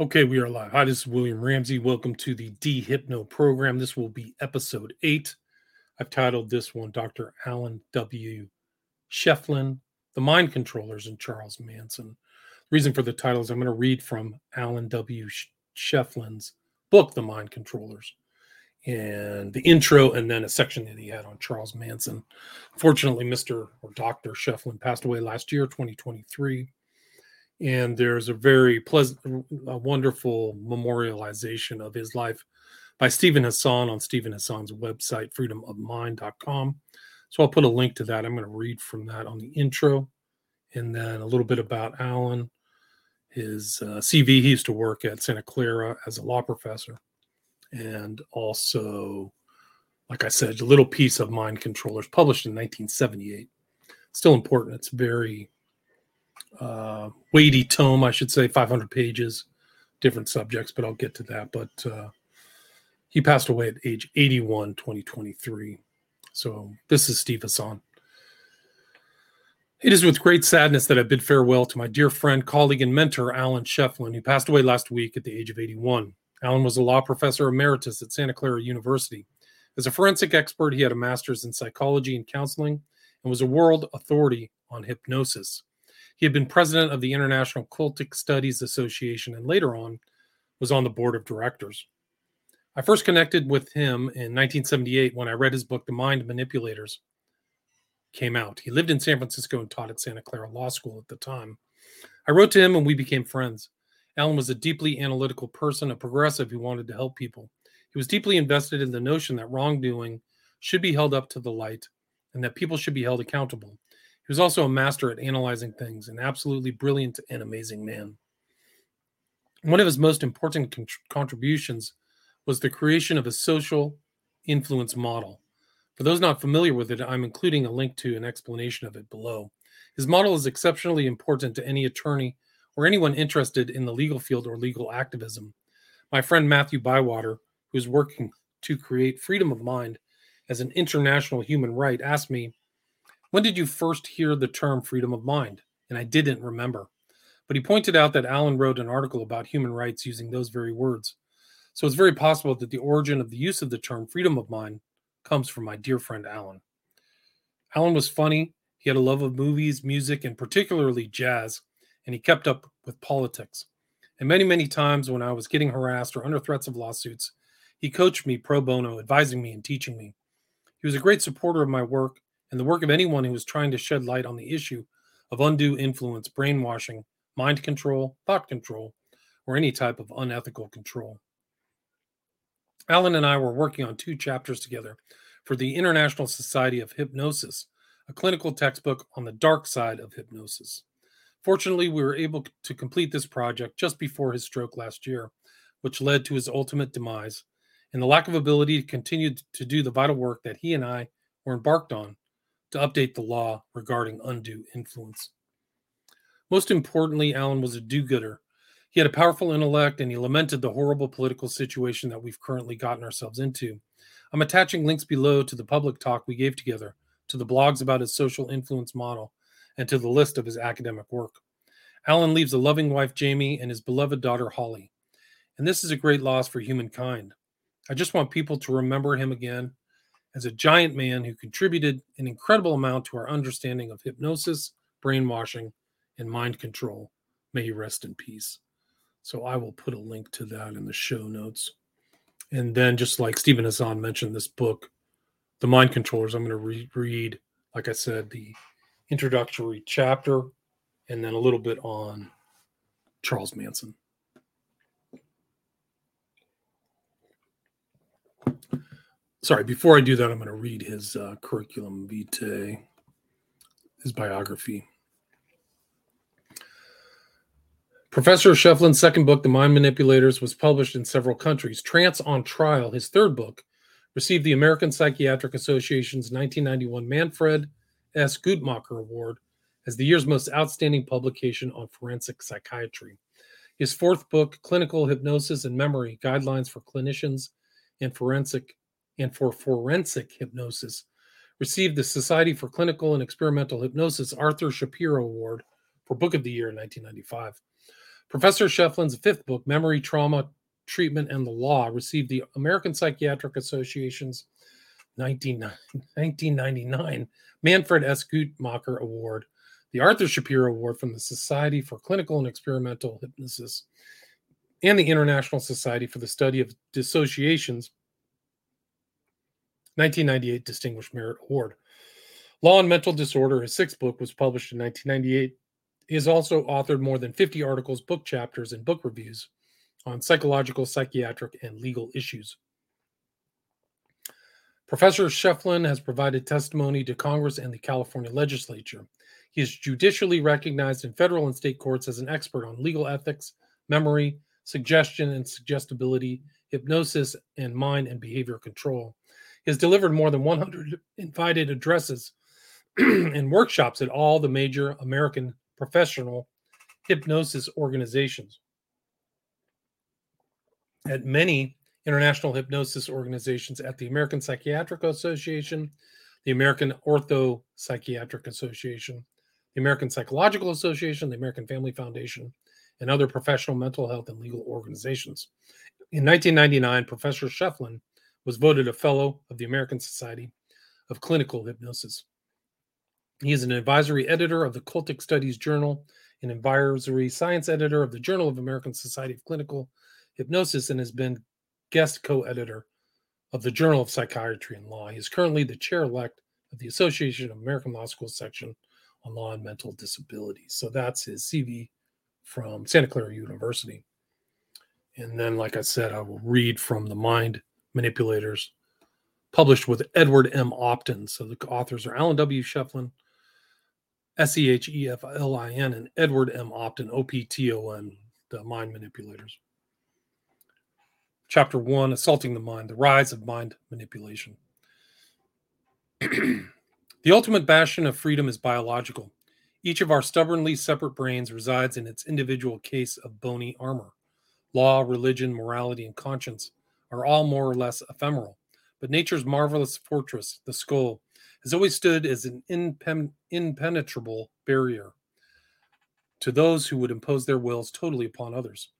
Okay, we are live. Hi, this is William Ramsey. Welcome to the DeHypno program. This will be episode eight. I've titled this one Dr. Alan W. Scheflin, The Mind Controllers and Charles Manson. The reason for the title is I'm going to read from Alan W. Scheflin's book, The Mind Controllers, and the intro, and then a section that he had on Charles Manson. Fortunately, Mr. or Dr. Scheflin passed away last year, 2023 and there's a very pleasant, a wonderful memorialization of his life by Steven Hassan on Steven Hassan's website, freedomofmind.com. So I'll put a link to that. I'm going to read from that on the intro, and then a little bit about Alan, his uh, CV. He used to work at Santa Clara as a law professor, and also, like I said, a little piece of Mind Controllers published in 1978. Still important. It's very uh, weighty tome, I should say, 500 pages, different subjects, but I'll get to that. But uh, he passed away at age 81, 2023. So this is Steve Hassan. It is with great sadness that I bid farewell to my dear friend, colleague, and mentor, Alan Scheflin, who passed away last week at the age of 81. Alan was a law professor emeritus at Santa Clara University. As a forensic expert, he had a master's in psychology and counseling and was a world authority on hypnosis. He had been president of the International Cultic Studies Association and later on was on the board of directors. I first connected with him in 1978 when I read his book, The Mind Manipulators, came out. He lived in San Francisco and taught at Santa Clara Law School at the time. I wrote to him and we became friends. Alan was a deeply analytical person, a progressive who wanted to help people. He was deeply invested in the notion that wrongdoing should be held up to the light and that people should be held accountable. He was also a master at analyzing things, an absolutely brilliant and amazing man. One of his most important con- contributions was the creation of a social influence model. For those not familiar with it, I'm including a link to an explanation of it below. His model is exceptionally important to any attorney or anyone interested in the legal field or legal activism. My friend Matthew Bywater, who is working to create freedom of mind as an international human right, asked me when did you first hear the term freedom of mind? And I didn't remember. But he pointed out that Alan wrote an article about human rights using those very words. So it's very possible that the origin of the use of the term freedom of mind comes from my dear friend Alan. Alan was funny. He had a love of movies, music, and particularly jazz, and he kept up with politics. And many, many times when I was getting harassed or under threats of lawsuits, he coached me pro bono, advising me and teaching me. He was a great supporter of my work and the work of anyone who is trying to shed light on the issue of undue influence, brainwashing, mind control, thought control, or any type of unethical control. Alan and I were working on two chapters together for the International Society of Hypnosis, a clinical textbook on the dark side of hypnosis. Fortunately, we were able to complete this project just before his stroke last year, which led to his ultimate demise and the lack of ability to continue to do the vital work that he and I were embarked on to update the law regarding undue influence. Most importantly, Alan was a do gooder. He had a powerful intellect and he lamented the horrible political situation that we've currently gotten ourselves into. I'm attaching links below to the public talk we gave together, to the blogs about his social influence model, and to the list of his academic work. Alan leaves a loving wife, Jamie, and his beloved daughter, Holly. And this is a great loss for humankind. I just want people to remember him again as a giant man who contributed an incredible amount to our understanding of hypnosis, brainwashing, and mind control. May he rest in peace. So I will put a link to that in the show notes. And then, just like Steven Hassan mentioned, this book, The Mind Controllers, I'm going to re- read, like I said, the introductory chapter and then a little bit on Charles Manson. Sorry, before I do that, I'm going to read his uh, curriculum vitae, his biography. Professor Scheflin's second book, The Mind Manipulators, was published in several countries. Trance on Trial, his third book, received the American Psychiatric Association's 1991 Manfred S. Guttmacher Award as the year's most outstanding publication on forensic psychiatry. His fourth book, Clinical Hypnosis and Memory Guidelines for Clinicians and Forensic and for forensic hypnosis, received the Society for Clinical and Experimental Hypnosis Arthur Shapiro Award for Book of the Year in 1995. Professor Scheflin's fifth book, Memory, Trauma, Treatment, and the Law, received the American Psychiatric Association's 1999 Manfred S. Guttmacher Award, the Arthur Shapiro Award from the Society for Clinical and Experimental Hypnosis, and the International Society for the Study of Dissociations 1998 Distinguished Merit Award. Law and Mental Disorder, his sixth book, was published in 1998. He has also authored more than 50 articles, book chapters, and book reviews on psychological, psychiatric, and legal issues. Professor Scheflin has provided testimony to Congress and the California legislature. He is judicially recognized in federal and state courts as an expert on legal ethics, memory, suggestion and suggestibility, hypnosis, and mind and behavior control. Has delivered more than 100 invited addresses and workshops at all the major American professional hypnosis organizations. At many international hypnosis organizations, at the American Psychiatric Association, the American Ortho Psychiatric Association, the American Psychological Association, the American Family Foundation, and other professional mental health and legal organizations. In 1999, Professor Scheflin was voted a Fellow of the American Society of Clinical Hypnosis. He is an advisory editor of the Cultic Studies Journal, an advisory science editor of the Journal of American Society of Clinical Hypnosis, and has been guest co editor of the Journal of Psychiatry and Law. He is currently the chair elect of the Association of American Law Schools section on law and mental disabilities. So that's his CV from Santa Clara University. And then, like I said, I will read from The Mind Manipulators, published with Edward M. Opton. So the authors are Alan W. Scheflin, S E H E F L I N, and Edward M. Opton, O P T O N, The Mind Manipulators. Chapter 1 Assaulting the Mind, The Rise of Mind Manipulation. the ultimate bastion of freedom is biological. Each of our stubbornly separate brains resides in its individual case of bony armor. Law, religion, morality, and conscience are all more or less ephemeral, but nature's marvelous fortress, the skull, has always stood as an impen- impenetrable barrier to those who would impose their wills totally upon others.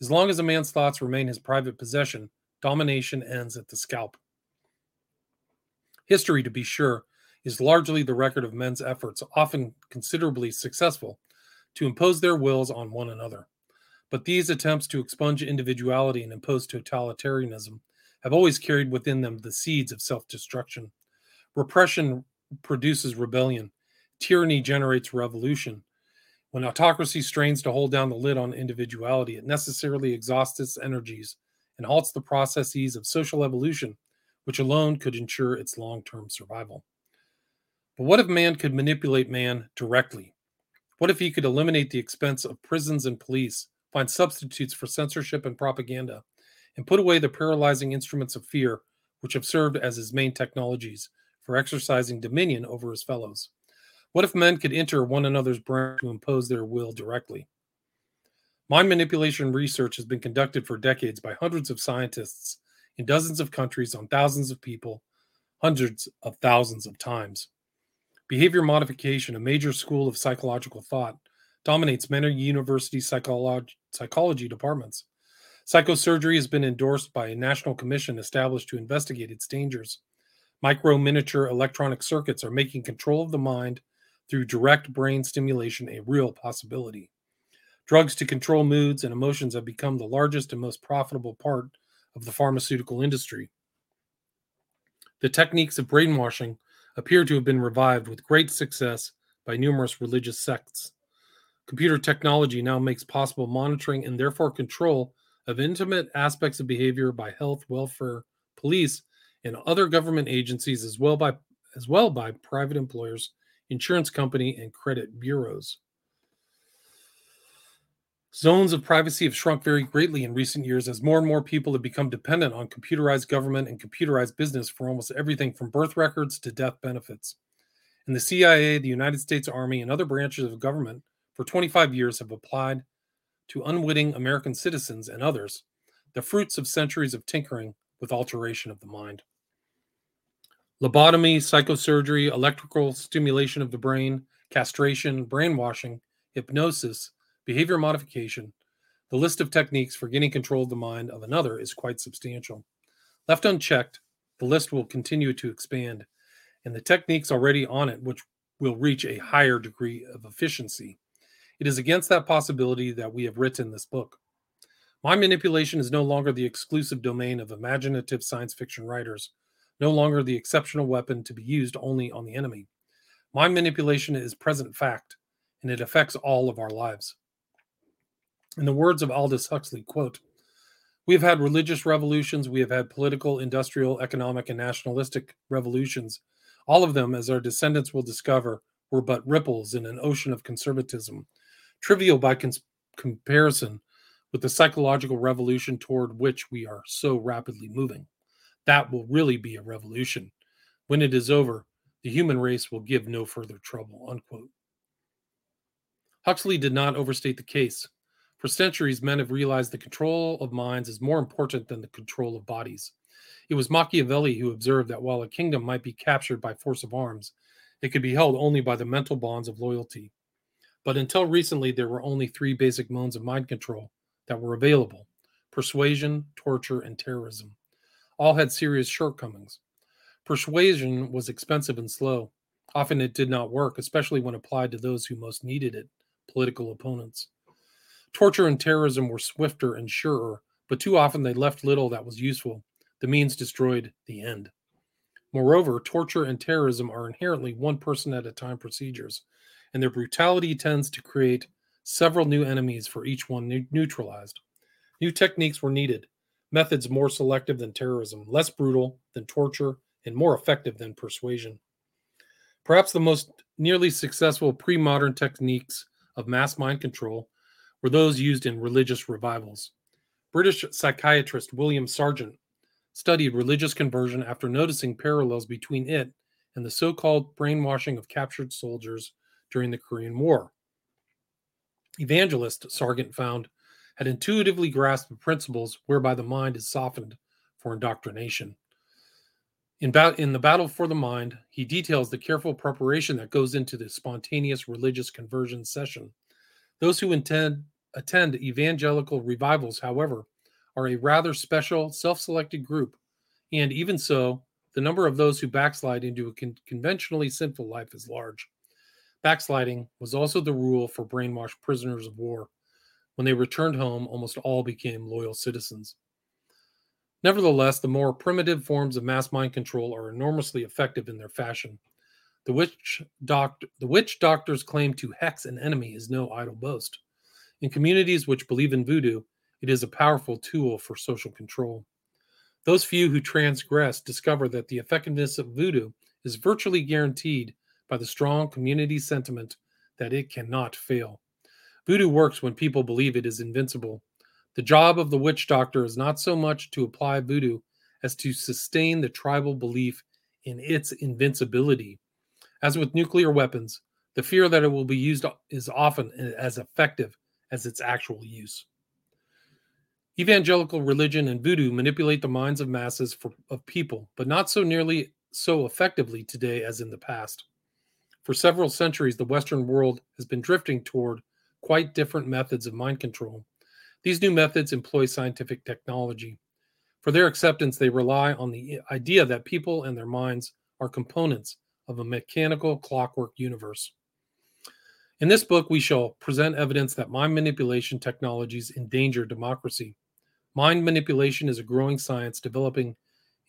As long as a man's thoughts remain his private possession, domination ends at the scalp. History, to be sure, is largely the record of men's efforts, often considerably successful, to impose their wills on one another. But these attempts to expunge individuality and impose totalitarianism have always carried within them the seeds of self destruction. Repression produces rebellion, tyranny generates revolution. When autocracy strains to hold down the lid on individuality, it necessarily exhausts its energies and halts the processes of social evolution, which alone could ensure its long term survival. But what if man could manipulate man directly? What if he could eliminate the expense of prisons and police, find substitutes for censorship and propaganda, and put away the paralyzing instruments of fear which have served as his main technologies for exercising dominion over his fellows? What if men could enter one another's brain to impose their will directly? Mind manipulation research has been conducted for decades by hundreds of scientists in dozens of countries on thousands of people, hundreds of thousands of times. Behavior modification, a major school of psychological thought, dominates many university psychology, psychology departments. Psychosurgery has been endorsed by a national commission established to investigate its dangers. Micro miniature electronic circuits are making control of the mind through direct brain stimulation a real possibility. Drugs to control moods and emotions have become the largest and most profitable part of the pharmaceutical industry. The techniques of brainwashing appear to have been revived with great success by numerous religious sects. Computer technology now makes possible monitoring and therefore control of intimate aspects of behavior by health, welfare, police, and other government agencies as well by as well by private employers, insurance company, and credit bureaus. Zones of privacy have shrunk very greatly in recent years as more and more people have become dependent on computerized government and computerized business for almost everything from birth records to death benefits. And the CIA, the United States Army, and other branches of government for 25 years have applied to unwitting American citizens and others the fruits of centuries of tinkering with alteration of the mind. Lobotomy, psychosurgery, electrical stimulation of the brain, castration, brainwashing, hypnosis, behavior modification, The list of techniques for gaining control of the mind of another is quite substantial. Left unchecked, the list will continue to expand, and the techniques already on it, which will reach a higher degree of efficiency. It is against that possibility that we have written this book. Mind manipulation is no longer the exclusive domain of imaginative science fiction writers, no longer the exceptional weapon to be used only on the enemy. Mind manipulation is present fact, and it affects all of our lives. In the words of Aldous Huxley, quote, we have had religious revolutions, we have had political, industrial, economic, and nationalistic revolutions. All of them, as our descendants will discover, were but ripples in an ocean of conservatism, trivial by cons- comparison with the psychological revolution toward which we are so rapidly moving. That will really be a revolution. When it is over, the human race will give no further trouble. Unquote. Huxley did not overstate the case. For centuries, men have realized the control of minds is more important than the control of bodies. It was Machiavelli who observed that while a kingdom might be captured by force of arms, it could be held only by the mental bonds of loyalty. But until recently, there were only three basic modes of mind control that were available persuasion, torture, and terrorism. All had serious shortcomings. Persuasion was expensive and slow. Often it did not work, especially when applied to those who most needed it political opponents. Torture and terrorism were swifter and surer, but too often they left little that was useful. The means destroyed the end. Moreover, torture and terrorism are inherently one person at a time procedures, and their brutality tends to create several new enemies for each one neutralized. New techniques were needed, methods more selective than terrorism, less brutal than torture, and more effective than persuasion. Perhaps the most nearly successful pre modern techniques of mass mind control were those used in religious revivals. British psychiatrist William Sargent studied religious conversion after noticing parallels between it and the so called brainwashing of captured soldiers during the Korean War. Evangelist, Sargent found, had intuitively grasped the principles whereby the mind is softened for indoctrination. In, ba- in The Battle for the Mind, he details the careful preparation that goes into the spontaneous religious conversion session. Those who intend attend evangelical revivals, however, are a rather special, self selected group, and even so, the number of those who backslide into a con- conventionally sinful life is large. Backsliding was also the rule for brainwashed prisoners of war. When they returned home, almost all became loyal citizens. Nevertheless, the more primitive forms of mass mind control are enormously effective in their fashion. The witch, doct- the witch doctor's claim to hex an enemy is no idle boast. In communities which believe in voodoo, it is a powerful tool for social control. Those few who transgress discover that the effectiveness of voodoo is virtually guaranteed by the strong community sentiment that it cannot fail. Voodoo works when people believe it is invincible. The job of the witch doctor is not so much to apply voodoo as to sustain the tribal belief in its invincibility. As with nuclear weapons, the fear that it will be used is often as effective as its actual use. Evangelical religion and voodoo manipulate the minds of masses for, of people, but not so nearly so effectively today as in the past. For several centuries, the Western world has been drifting toward quite different methods of mind control. These new methods employ scientific technology. For their acceptance, they rely on the idea that people and their minds are components of a mechanical clockwork universe. In this book, we shall present evidence that mind manipulation technologies endanger democracy. Mind manipulation is a growing science developing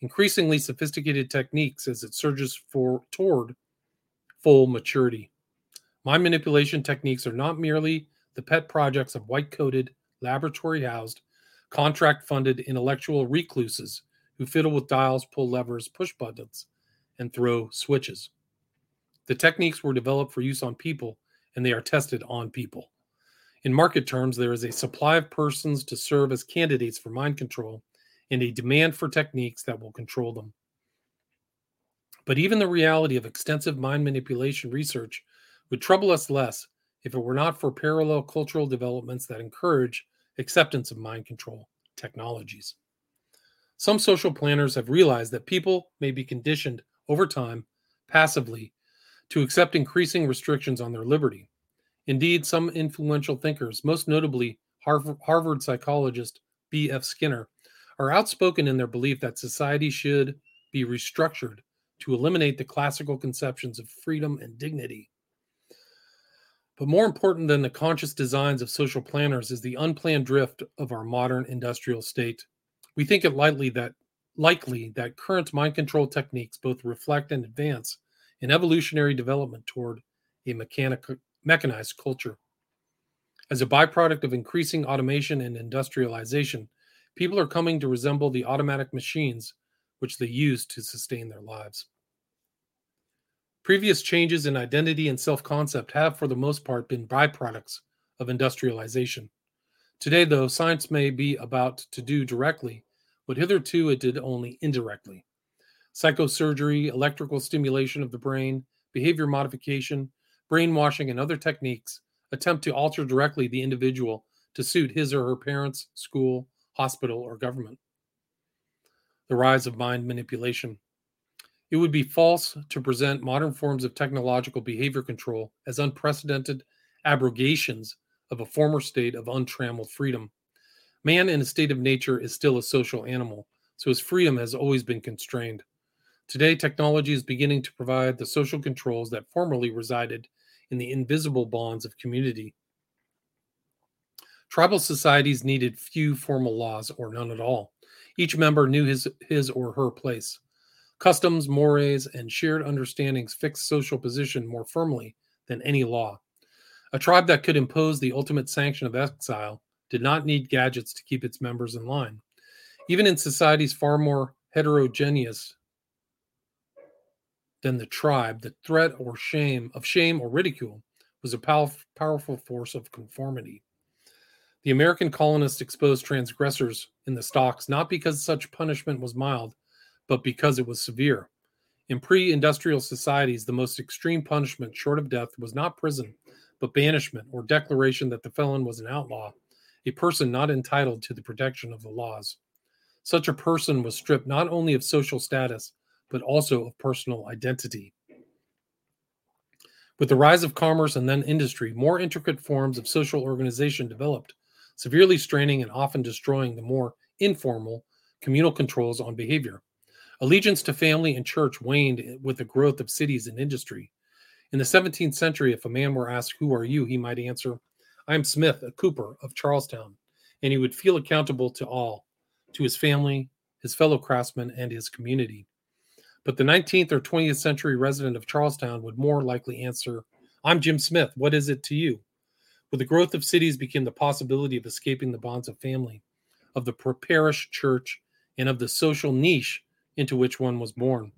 increasingly sophisticated techniques as it surges for, toward full maturity. Mind manipulation techniques are not merely the pet projects of white coated, laboratory housed, contract funded intellectual recluses who fiddle with dials, pull levers, push buttons, and throw switches. The techniques were developed for use on people and they are tested on people. In market terms, there is a supply of persons to serve as candidates for mind control and a demand for techniques that will control them. But even the reality of extensive mind manipulation research would trouble us less if it were not for parallel cultural developments that encourage acceptance of mind control technologies. Some social planners have realized that people may be conditioned over time passively to accept increasing restrictions on their liberty. Indeed, some influential thinkers, most notably Harvard psychologist B.F. Skinner, are outspoken in their belief that society should be restructured to eliminate the classical conceptions of freedom and dignity. But more important than the conscious designs of social planners is the unplanned drift of our modern industrial state. We think it lightly that likely that current mind control techniques both reflect and advance an evolutionary development toward a mechanic, mechanized culture. As a byproduct of increasing automation and industrialization, people are coming to resemble the automatic machines which they use to sustain their lives. Previous changes in identity and self concept have, for the most part, been byproducts of industrialization. Today, though, science may be about to do directly what hitherto it did only indirectly. Psychosurgery, electrical stimulation of the brain, behavior modification, brainwashing, and other techniques attempt to alter directly the individual to suit his or her parents, school, hospital, or government. The rise of mind manipulation. It would be false to present modern forms of technological behavior control as unprecedented abrogations of a former state of untrammeled freedom. Man in a state of nature is still a social animal, so his freedom has always been constrained. Today, technology is beginning to provide the social controls that formerly resided in the invisible bonds of community. Tribal societies needed few formal laws or none at all. Each member knew his, his or her place. Customs, mores, and shared understandings fixed social position more firmly than any law. A tribe that could impose the ultimate sanction of exile did not need gadgets to keep its members in line. Even in societies far more heterogeneous than the tribe, the threat or shame of shame or ridicule was a pow- powerful force of conformity. The American colonists exposed transgressors in the stocks not because such punishment was mild, but because it was severe. In pre industrial societies, the most extreme punishment, short of death, was not prison, but banishment or declaration that the felon was an outlaw, a person not entitled to the protection of the laws. Such a person was stripped not only of social status, but also of personal identity. With the rise of commerce and then industry, more intricate forms of social organization developed, severely straining and often destroying the more informal communal controls on behavior. Allegiance to family and church waned with the growth of cities and industry. In the 17th century, if a man were asked, Who are you? he might answer, I am Smith, a cooper of Charlestown. And he would feel accountable to all, to his family, his fellow craftsmen, and his community. But the 19th or 20th century resident of Charlestown would more likely answer, I'm Jim Smith. What is it to you? With the growth of cities became the possibility of escaping the bonds of family, of the parish church, and of the social niche into which one was born.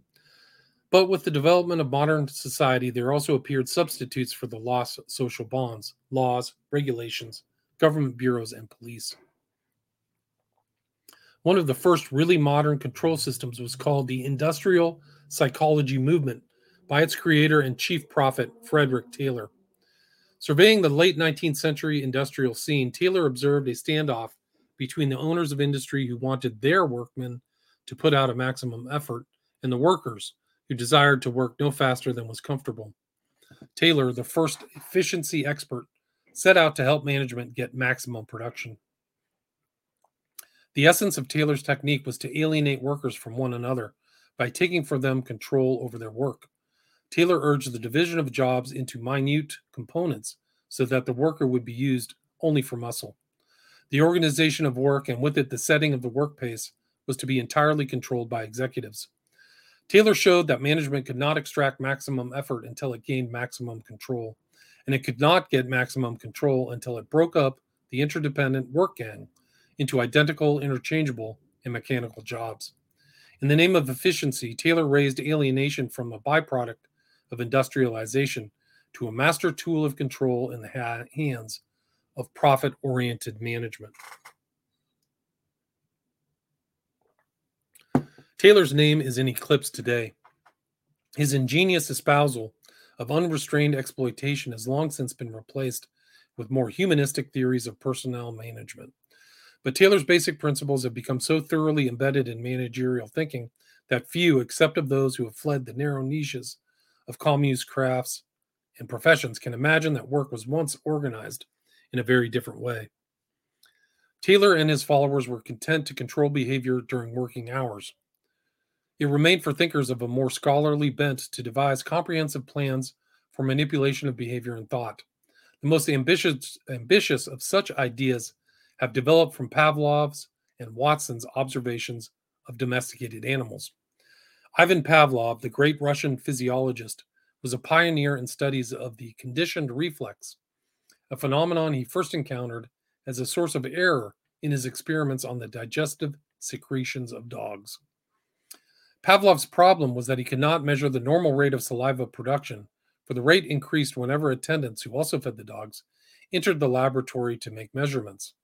But with the development of modern society, there also appeared substitutes for the lost social bonds, laws, regulations, government bureaus, and police. One of the first really modern control systems was called the Industrial Psychology Movement by its creator and chief prophet, Frederick Taylor. Surveying the late 19th century industrial scene, Taylor observed a standoff between the owners of industry who wanted their workmen to put out a maximum effort and the workers who desired to work no faster than was comfortable. Taylor, the first efficiency expert, set out to help management get maximum production. The essence of Taylor's technique was to alienate workers from one another by taking from them control over their work. Taylor urged the division of jobs into minute components so that the worker would be used only for muscle. The organization of work and with it the setting of the work pace was to be entirely controlled by executives. Taylor showed that management could not extract maximum effort until it gained maximum control, and it could not get maximum control until it broke up the interdependent work gang into identical, interchangeable, and mechanical jobs. In the name of efficiency, Taylor raised alienation from a byproduct of industrialization to a master tool of control in the ha- hands of profit oriented management. Taylor's name is in eclipse today. His ingenious espousal of unrestrained exploitation has long since been replaced with more humanistic theories of personnel management. But Taylor's basic principles have become so thoroughly embedded in managerial thinking that few, except of those who have fled the narrow niches of communes, crafts, and professions, can imagine that work was once organized in a very different way. Taylor and his followers were content to control behavior during working hours. It remained for thinkers of a more scholarly bent to devise comprehensive plans for manipulation of behavior and thought. The most ambitious, ambitious of such ideas have developed from Pavlov's and Watson's observations of domesticated animals. Ivan Pavlov, the great Russian physiologist, was a pioneer in studies of the conditioned reflex, a phenomenon he first encountered as a source of error in his experiments on the digestive secretions of dogs. Pavlov's problem was that he could not measure the normal rate of saliva production, for the rate increased whenever attendants, who also fed the dogs, entered the laboratory to make measurements.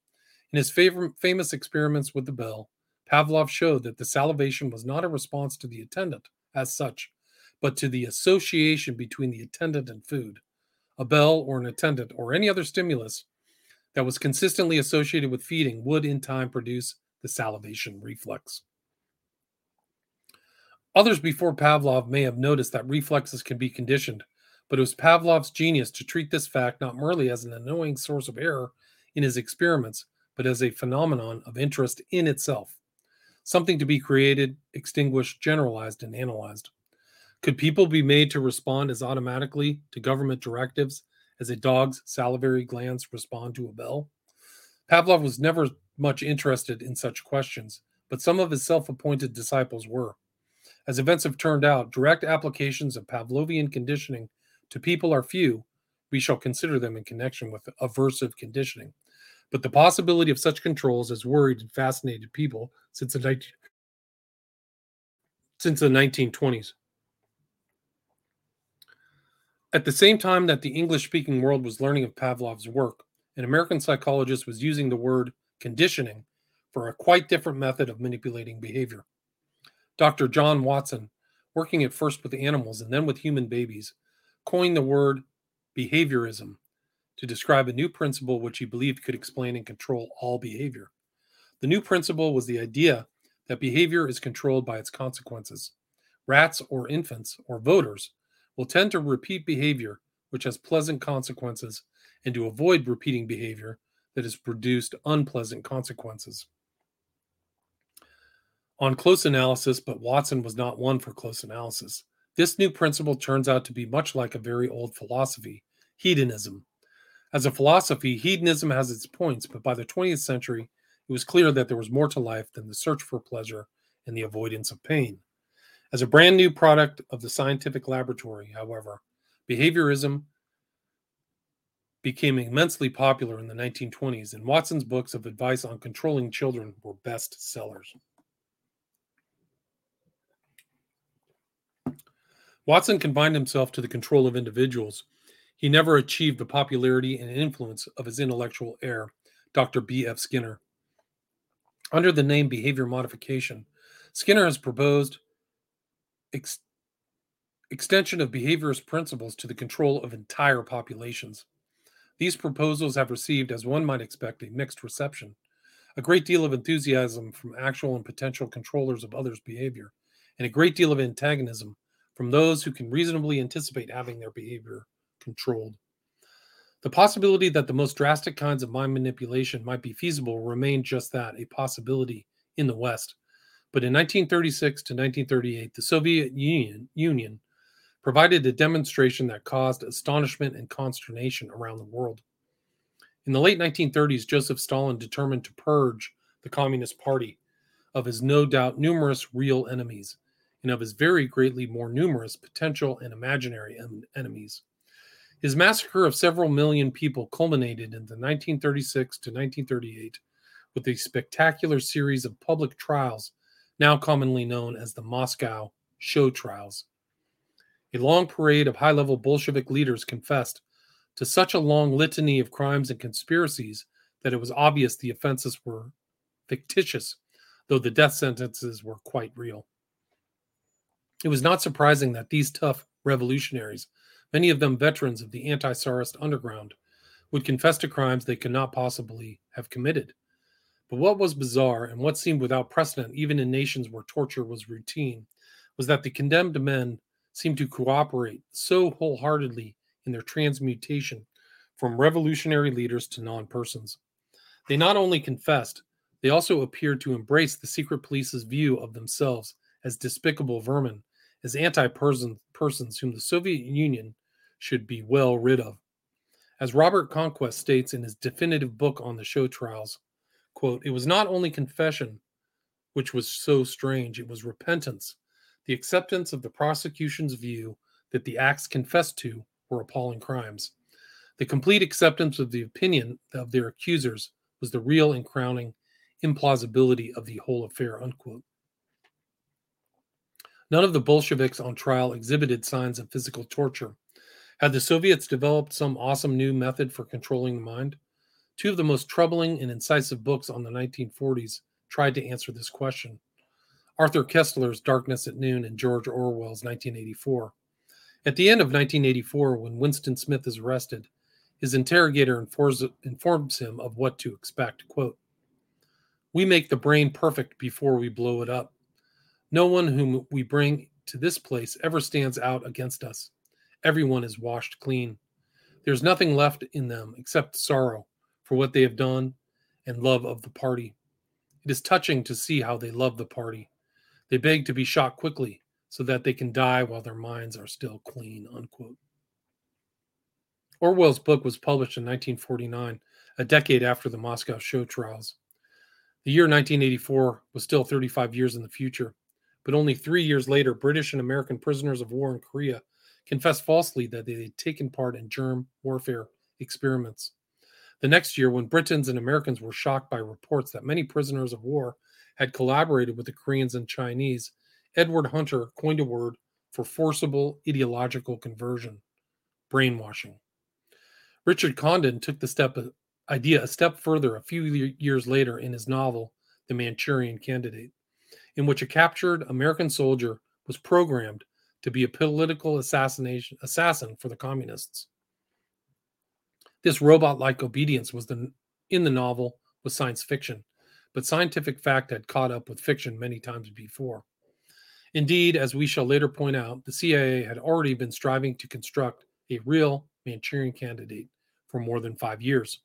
In his favor- famous experiments with the bell, Pavlov showed that the salivation was not a response to the attendant as such, but to the association between the attendant and food. A bell or an attendant or any other stimulus that was consistently associated with feeding would in time produce the salivation reflex. Others before Pavlov may have noticed that reflexes can be conditioned, but it was Pavlov's genius to treat this fact not merely as an annoying source of error in his experiments, but as a phenomenon of interest in itself, something to be created, extinguished, generalized, and analyzed. Could people be made to respond as automatically to government directives as a dog's salivary glands respond to a bell? Pavlov was never much interested in such questions, but some of his self appointed disciples were. As events have turned out, direct applications of Pavlovian conditioning to people are few. We shall consider them in connection with aversive conditioning. But the possibility of such controls has worried and fascinated people since the 19, since the 1920s. At the same time that the English speaking world was learning of Pavlov's work, an American psychologist was using the word conditioning for a quite different method of manipulating behavior. Dr. John Watson, working at first with animals and then with human babies, coined the word behaviorism to describe a new principle which he believed could explain and control all behavior. The new principle was the idea that behavior is controlled by its consequences. Rats or infants or voters will tend to repeat behavior which has pleasant consequences and to avoid repeating behavior that has produced unpleasant consequences. On close analysis, but Watson was not one for close analysis, this new principle turns out to be much like a very old philosophy, hedonism. As a philosophy, hedonism has its points, but by the 20th century, it was clear that there was more to life than the search for pleasure and the avoidance of pain. As a brand new product of the scientific laboratory, however, behaviorism became immensely popular in the 1920s, and Watson's books of advice on controlling children were best sellers. Watson confined himself to the control of individuals. He never achieved the popularity and influence of his intellectual heir, Dr. B.F. Skinner. Under the name behavior modification, Skinner has proposed ex- extension of behaviorist principles to the control of entire populations. These proposals have received, as one might expect, a mixed reception. A great deal of enthusiasm from actual and potential controllers of others' behavior, and a great deal of antagonism from those who can reasonably anticipate having their behavior controlled. The possibility that the most drastic kinds of mind manipulation might be feasible remained just that a possibility in the West. But in 1936 to 1938, the Soviet Union, Union provided a demonstration that caused astonishment and consternation around the world. In the late 1930s, Joseph Stalin determined to purge the Communist Party of his no doubt numerous real enemies and of his very greatly more numerous potential and imaginary en- enemies. His massacre of several million people culminated in the 1936 to 1938 with a spectacular series of public trials now commonly known as the Moscow show trials. A long parade of high level Bolshevik leaders confessed to such a long litany of crimes and conspiracies that it was obvious the offenses were fictitious, though the death sentences were quite real. It was not surprising that these tough revolutionaries, many of them veterans of the anti Tsarist underground, would confess to crimes they could not possibly have committed. But what was bizarre and what seemed without precedent, even in nations where torture was routine, was that the condemned men seemed to cooperate so wholeheartedly in their transmutation from revolutionary leaders to non persons. They not only confessed, they also appeared to embrace the secret police's view of themselves as despicable vermin, as anti persons whom the Soviet Union should be well rid of. As Robert Conquest states in his definitive book on the show trials, quote, it was not only confession which was so strange, it was repentance, the acceptance of the prosecution's view that the acts confessed to were appalling crimes. The complete acceptance of the opinion of their accusers was the real and crowning implausibility of the whole affair. Unquote. None of the Bolsheviks on trial exhibited signs of physical torture. Had the Soviets developed some awesome new method for controlling the mind? Two of the most troubling and incisive books on the 1940s tried to answer this question Arthur Koestler's Darkness at Noon and George Orwell's 1984. At the end of 1984, when Winston Smith is arrested, his interrogator informs, informs him of what to expect. Quote, We make the brain perfect before we blow it up. No one whom we bring to this place ever stands out against us. Everyone is washed clean. There's nothing left in them except sorrow for what they have done and love of the party. It is touching to see how they love the party. They beg to be shot quickly so that they can die while their minds are still clean. Unquote. Orwell's book was published in 1949, a decade after the Moscow show trials. The year 1984 was still 35 years in the future, but only three years later, British and American prisoners of war in Korea confessed falsely that they had taken part in germ warfare experiments. The next year, when Britons and Americans were shocked by reports that many prisoners of war had collaborated with the Koreans and Chinese, Edward Hunter coined a word for forcible ideological conversion brainwashing. Richard Condon took the step idea a step further a few years later in his novel The Manchurian Candidate, in which a captured American soldier was programmed to be a political assassination assassin for the communists. This robot-like obedience was the, in the novel was science fiction, but scientific fact had caught up with fiction many times before. Indeed, as we shall later point out, the CIA had already been striving to construct a real Manchurian candidate for more than five years.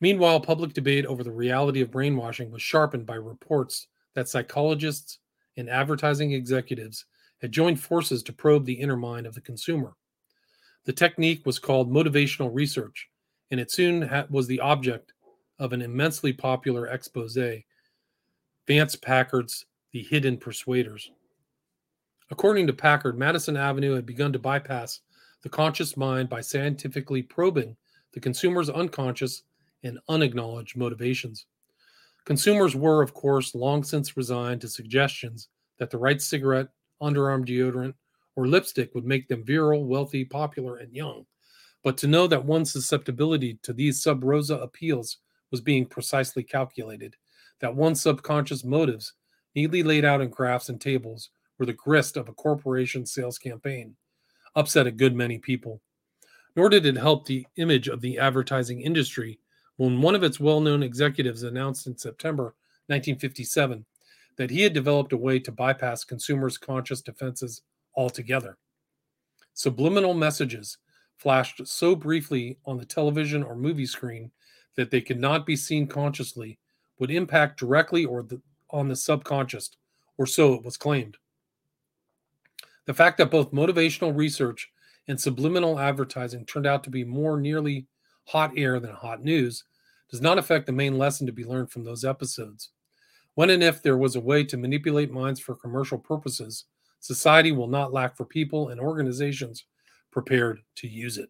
Meanwhile, public debate over the reality of brainwashing was sharpened by reports that psychologists and advertising executives had joined forces to probe the inner mind of the consumer. The technique was called motivational research, and it soon was the object of an immensely popular expose, Vance Packard's The Hidden Persuaders. According to Packard, Madison Avenue had begun to bypass the conscious mind by scientifically probing the consumer's unconscious and unacknowledged motivations. Consumers were, of course, long since resigned to suggestions that the right cigarette, underarm deodorant, or lipstick would make them virile, wealthy, popular, and young. But to know that one's susceptibility to these sub rosa appeals was being precisely calculated, that one's subconscious motives, neatly laid out in graphs and tables, were the grist of a corporation sales campaign, upset a good many people. Nor did it help the image of the advertising industry when one of its well known executives announced in September 1957 that he had developed a way to bypass consumers' conscious defenses altogether. Subliminal messages flashed so briefly on the television or movie screen that they could not be seen consciously would impact directly or the, on the subconscious, or so it was claimed. The fact that both motivational research and subliminal advertising turned out to be more nearly hot air than hot news does not affect the main lesson to be learned from those episodes. When and if there was a way to manipulate minds for commercial purposes, society will not lack for people and organizations prepared to use it.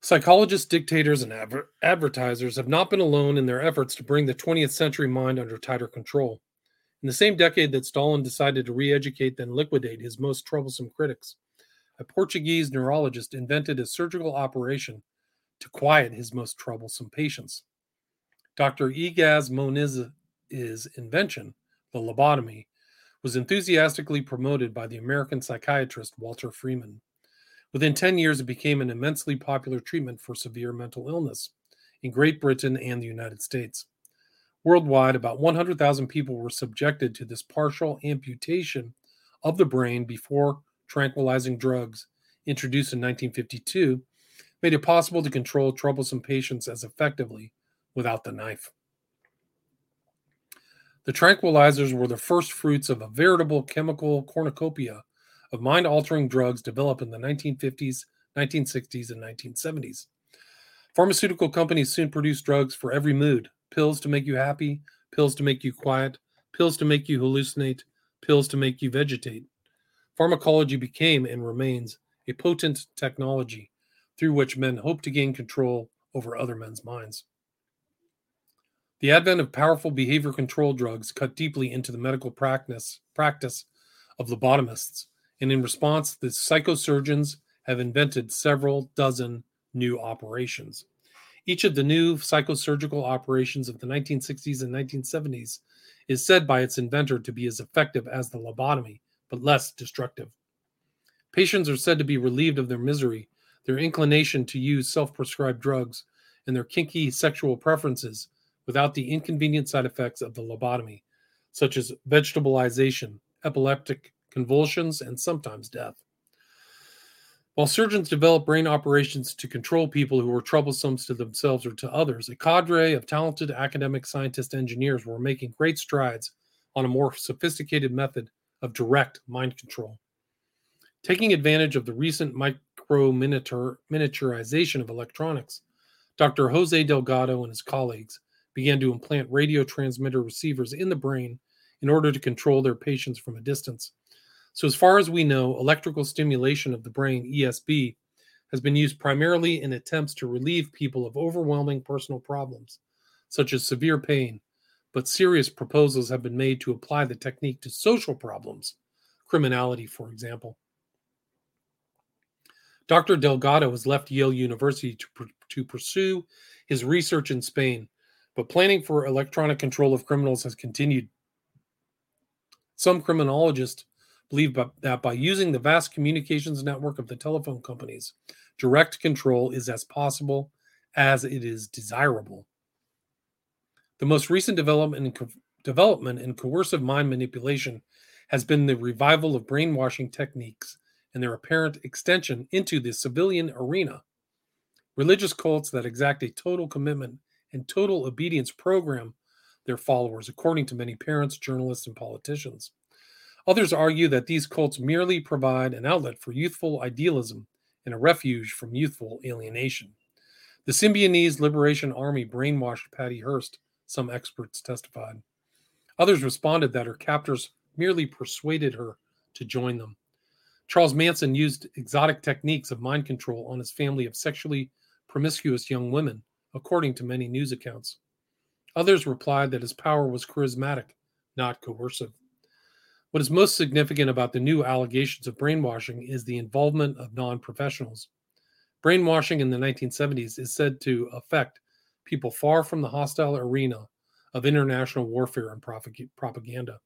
Psychologists, dictators, and adver- advertisers have not been alone in their efforts to bring the 20th century mind under tighter control. In the same decade that Stalin decided to re educate, then liquidate his most troublesome critics, a Portuguese neurologist invented a surgical operation to quiet his most troublesome patients. Dr. Egas Moniz's invention, the lobotomy, was enthusiastically promoted by the American psychiatrist Walter Freeman. Within 10 years, it became an immensely popular treatment for severe mental illness in Great Britain and the United States. Worldwide, about 100,000 people were subjected to this partial amputation of the brain before tranquilizing drugs introduced in 1952 made it possible to control troublesome patients as effectively without the knife. The tranquilizers were the first fruits of a veritable chemical cornucopia of mind altering drugs developed in the 1950s, 1960s, and 1970s. Pharmaceutical companies soon produced drugs for every mood pills to make you happy, pills to make you quiet, pills to make you hallucinate, pills to make you vegetate. Pharmacology became and remains a potent technology through which men hope to gain control over other men's minds. The advent of powerful behavior control drugs cut deeply into the medical practice, practice of lobotomists, and in response, the psychosurgeons have invented several dozen new operations. Each of the new psychosurgical operations of the 1960s and 1970s is said by its inventor to be as effective as the lobotomy, but less destructive. Patients are said to be relieved of their misery, their inclination to use self prescribed drugs, and their kinky sexual preferences without the inconvenient side effects of the lobotomy, such as vegetabilization, epileptic convulsions, and sometimes death. While surgeons developed brain operations to control people who were troublesome to themselves or to others, a cadre of talented academic scientist engineers were making great strides on a more sophisticated method of direct mind control. Taking advantage of the recent micro miniaturization of electronics, Dr. Jose Delgado and his colleagues began to implant radio transmitter receivers in the brain in order to control their patients from a distance. So, as far as we know, electrical stimulation of the brain, ESB, has been used primarily in attempts to relieve people of overwhelming personal problems, such as severe pain, but serious proposals have been made to apply the technique to social problems, criminality, for example. Dr. Delgado has left Yale University to, to pursue his research in Spain, but planning for electronic control of criminals has continued. Some criminologists believe that by using the vast communications network of the telephone companies, direct control is as possible as it is desirable. The most recent development in, co- development in coercive mind manipulation has been the revival of brainwashing techniques and their apparent extension into the civilian arena. Religious cults that exact a total commitment and total obedience program their followers, according to many parents, journalists, and politicians. Others argue that these cults merely provide an outlet for youthful idealism and a refuge from youthful alienation. The Symbionese Liberation Army brainwashed Patty Hearst, some experts testified. Others responded that her captors merely persuaded her to join them. Charles Manson used exotic techniques of mind control on his family of sexually promiscuous young women, according to many news accounts. Others replied that his power was charismatic, not coercive. What is most significant about the new allegations of brainwashing is the involvement of non professionals. Brainwashing in the 1970s is said to affect people far from the hostile arena of international warfare and propaganda.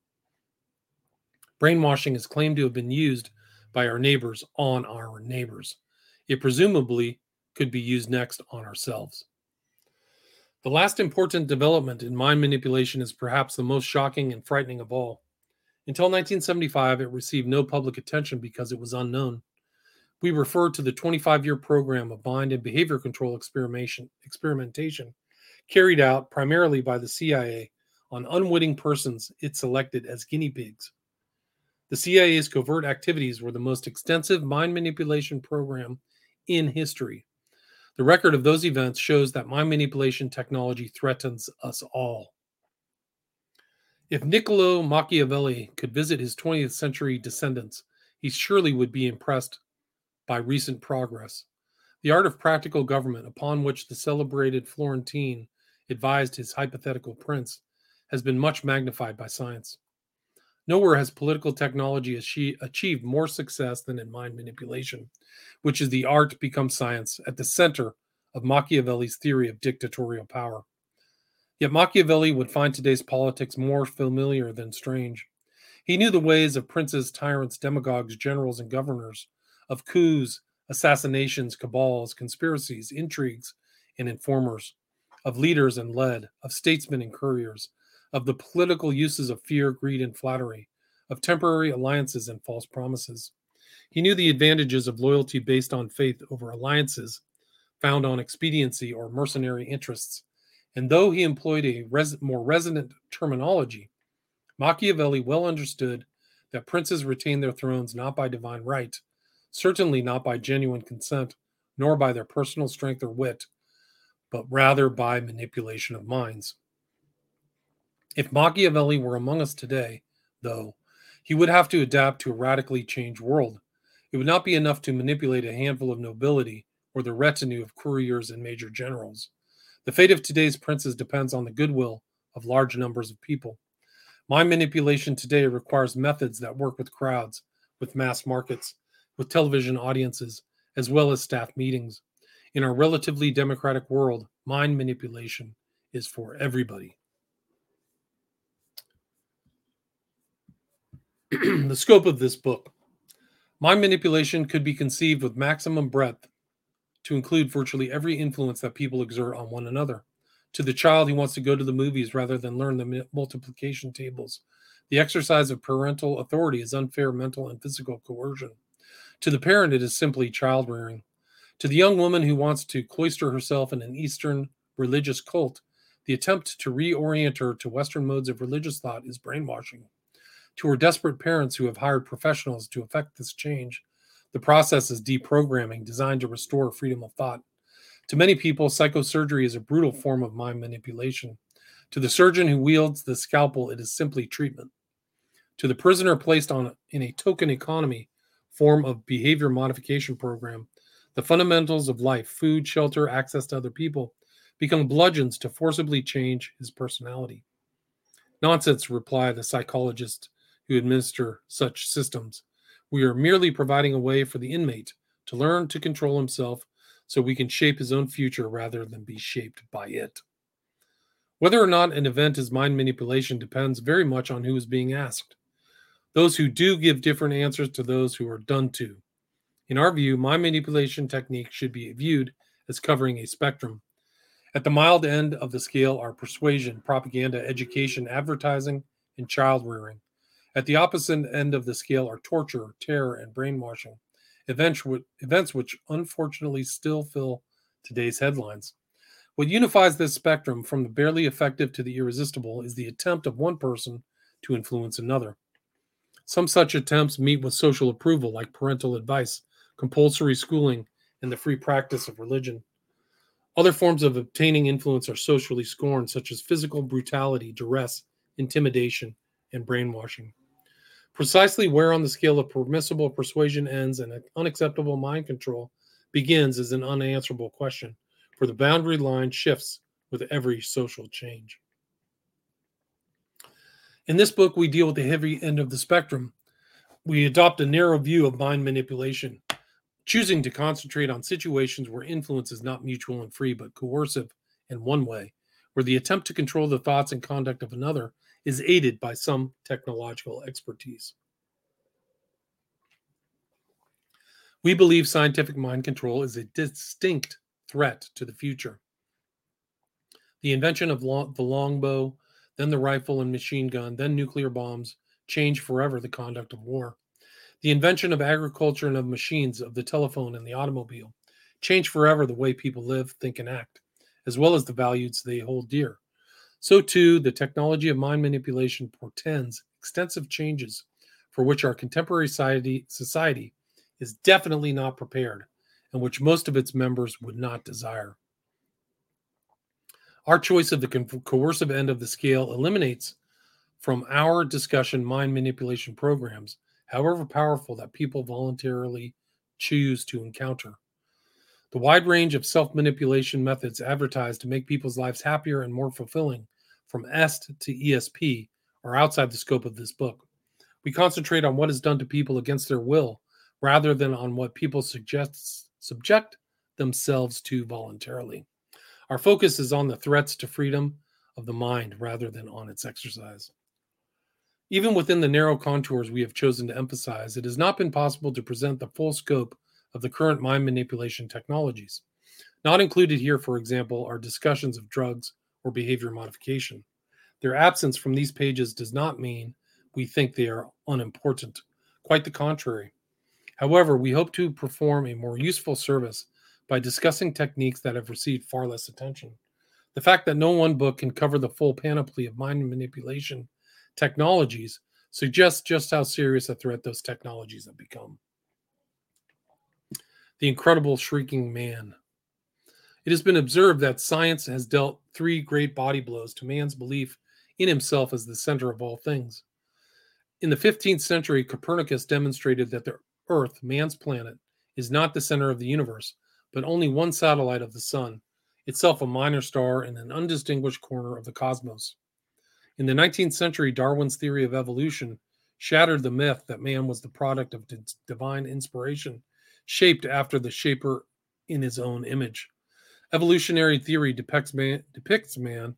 Brainwashing is claimed to have been used by our neighbors on our neighbors. It presumably could be used next on ourselves. The last important development in mind manipulation is perhaps the most shocking and frightening of all. Until 1975, it received no public attention because it was unknown. We refer to the 25 year program of mind and behavior control experimentation, experimentation carried out primarily by the CIA on unwitting persons it selected as guinea pigs. The CIA's covert activities were the most extensive mind manipulation program in history. The record of those events shows that mind manipulation technology threatens us all. If Niccolo Machiavelli could visit his 20th century descendants, he surely would be impressed by recent progress. The art of practical government, upon which the celebrated Florentine advised his hypothetical prince, has been much magnified by science. Nowhere has political technology achieved more success than in mind manipulation, which is the art become science at the center of Machiavelli's theory of dictatorial power. Yet Machiavelli would find today's politics more familiar than strange. He knew the ways of princes, tyrants, demagogues, generals, and governors, of coups, assassinations, cabals, conspiracies, intrigues, and informers, of leaders and led, of statesmen and couriers, of the political uses of fear, greed, and flattery, of temporary alliances and false promises. He knew the advantages of loyalty based on faith over alliances found on expediency or mercenary interests. And though he employed a res- more resonant terminology, Machiavelli well understood that princes retain their thrones not by divine right, certainly not by genuine consent, nor by their personal strength or wit, but rather by manipulation of minds. If Machiavelli were among us today, though, he would have to adapt to a radically changed world. It would not be enough to manipulate a handful of nobility or the retinue of couriers and major generals. The fate of today's princes depends on the goodwill of large numbers of people. Mind manipulation today requires methods that work with crowds, with mass markets, with television audiences, as well as staff meetings. In our relatively democratic world, mind manipulation is for everybody. the scope of this book. Mind manipulation could be conceived with maximum breadth to include virtually every influence that people exert on one another. To the child, he wants to go to the movies rather than learn the multiplication tables. The exercise of parental authority is unfair mental and physical coercion. To the parent, it is simply child rearing. To the young woman who wants to cloister herself in an Eastern religious cult, the attempt to reorient her to Western modes of religious thought is brainwashing. To her desperate parents who have hired professionals to effect this change, the process is deprogramming designed to restore freedom of thought. To many people, psychosurgery is a brutal form of mind manipulation. To the surgeon who wields the scalpel, it is simply treatment. To the prisoner placed on in a token economy form of behavior modification program, the fundamentals of life, food, shelter, access to other people, become bludgeons to forcibly change his personality. Nonsense, reply the psychologist who administer such systems. We are merely providing a way for the inmate to learn to control himself so we can shape his own future rather than be shaped by it. Whether or not an event is mind manipulation depends very much on who is being asked. Those who do give different answers to those who are done to. In our view, mind manipulation technique should be viewed as covering a spectrum. At the mild end of the scale are persuasion, propaganda, education, advertising, and child rearing. At the opposite end of the scale are torture, terror, and brainwashing, events, events which unfortunately still fill today's headlines. What unifies this spectrum from the barely effective to the irresistible is the attempt of one person to influence another. Some such attempts meet with social approval, like parental advice, compulsory schooling, and the free practice of religion. Other forms of obtaining influence are socially scorned, such as physical brutality, duress, intimidation, and brainwashing. Precisely where on the scale of permissible persuasion ends and unacceptable mind control begins is an unanswerable question, for the boundary line shifts with every social change. In this book, we deal with the heavy end of the spectrum. We adopt a narrow view of mind manipulation, choosing to concentrate on situations where influence is not mutual and free, but coercive in one way, where the attempt to control the thoughts and conduct of another is aided by some technological expertise. We believe scientific mind control is a distinct threat to the future. The invention of long, the longbow, then the rifle and machine gun, then nuclear bombs changed forever the conduct of war. The invention of agriculture and of machines, of the telephone and the automobile, changed forever the way people live, think, and act, as well as the values they hold dear. So, too, the technology of mind manipulation portends extensive changes for which our contemporary society, society is definitely not prepared and which most of its members would not desire. Our choice of the coercive end of the scale eliminates from our discussion mind manipulation programs, however powerful that people voluntarily choose to encounter. The wide range of self manipulation methods advertised to make people's lives happier and more fulfilling, from EST to ESP, are outside the scope of this book. We concentrate on what is done to people against their will rather than on what people suggest, subject themselves to voluntarily. Our focus is on the threats to freedom of the mind rather than on its exercise. Even within the narrow contours we have chosen to emphasize, it has not been possible to present the full scope of the current mind manipulation technologies. Not included here, for example, are discussions of drugs or behavior modification. Their absence from these pages does not mean we think they are unimportant. Quite the contrary. However, we hope to perform a more useful service by discussing techniques that have received far less attention. The fact that no one book can cover the full panoply of mind manipulation technologies suggests just how serious a threat those technologies have become. The incredible shrinking man. It has been observed that science has dealt three great body blows to man's belief in himself as the center of all things. In the 15th century, Copernicus demonstrated that the Earth, man's planet, is not the center of the universe, but only one satellite of the Sun, itself a minor star in an undistinguished corner of the cosmos. In the 19th century, Darwin's theory of evolution shattered the myth that man was the product of divine inspiration, shaped after the shaper in his own image. Evolutionary theory depicts man, depicts man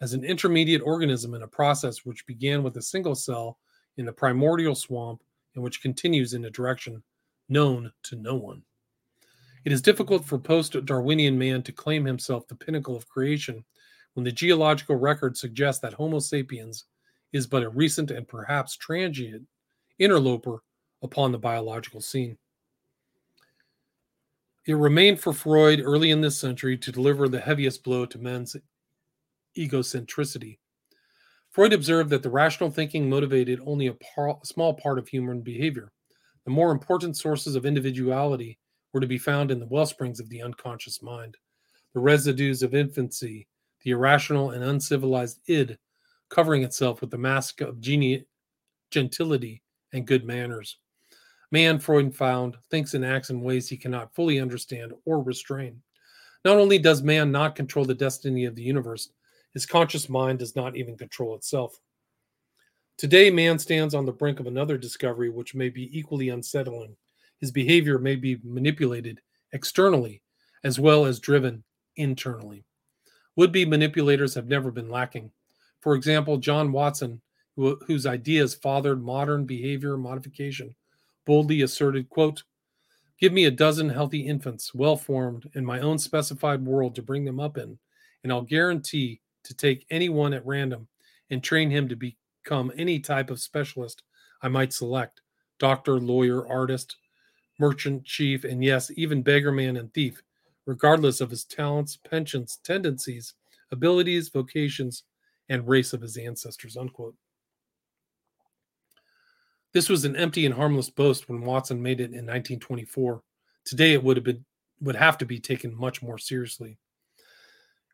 as an intermediate organism in a process which began with a single cell in the primordial swamp and which continues in a direction known to no one. It is difficult for post Darwinian man to claim himself the pinnacle of creation when the geological record suggests that Homo sapiens is but a recent and perhaps transient interloper upon the biological scene. It remained for Freud early in this century to deliver the heaviest blow to men's egocentricity. Freud observed that the rational thinking motivated only a, par- small part of human behavior. The more important sources of individuality were to be found in the well springs of the unconscious mind, the residues of infancy, the irrational and uncivilized id covering itself with the mask of geni- gentility and good manners. Man, Freud found, thinks and acts in ways he cannot fully understand or restrain. Not only does man not control the destiny of the universe, his conscious mind does not even control itself. Today, man stands on the brink of another discovery which may be equally unsettling. His behavior may be manipulated externally as well as driven internally. Would be manipulators have never been lacking. For example, John Watson, who, whose ideas fathered modern behavior modification, boldly asserted, quote, Give me a dozen healthy infants, well formed, in my own specified world to bring them up in, and I'll guarantee to take any one at random and train him to become any type of specialist I might select doctor, lawyer, artist, merchant, chief, and yes, even beggarman and thief, regardless of his talents, pensions, tendencies, abilities, vocations, and race of his ancestors. Unquote. This was an empty and harmless boast when Watson made it in 1924. Today it would have been would have to be taken much more seriously.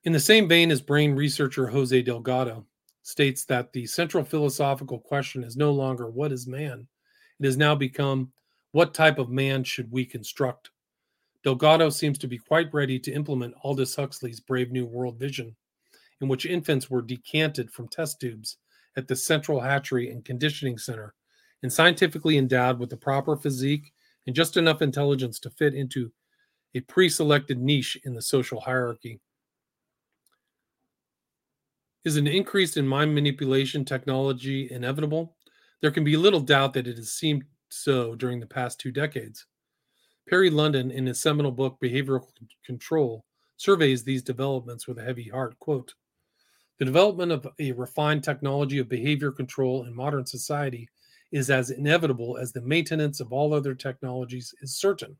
In the same vein as brain researcher Jose Delgado states that the central philosophical question is no longer what is man? It has now become what type of man should we construct? Delgado seems to be quite ready to implement Aldous Huxley's Brave New World vision, in which infants were decanted from test tubes at the Central Hatchery and Conditioning Center and scientifically endowed with the proper physique and just enough intelligence to fit into a pre selected niche in the social hierarchy. Is an increase in mind manipulation technology inevitable? There can be little doubt that it has seemed so during the past two decades. Perry London, in his seminal book Behavioral Control, surveys these developments with a heavy heart. Quote The development of a refined technology of behavior control in modern society is as inevitable as the maintenance of all other technologies is certain.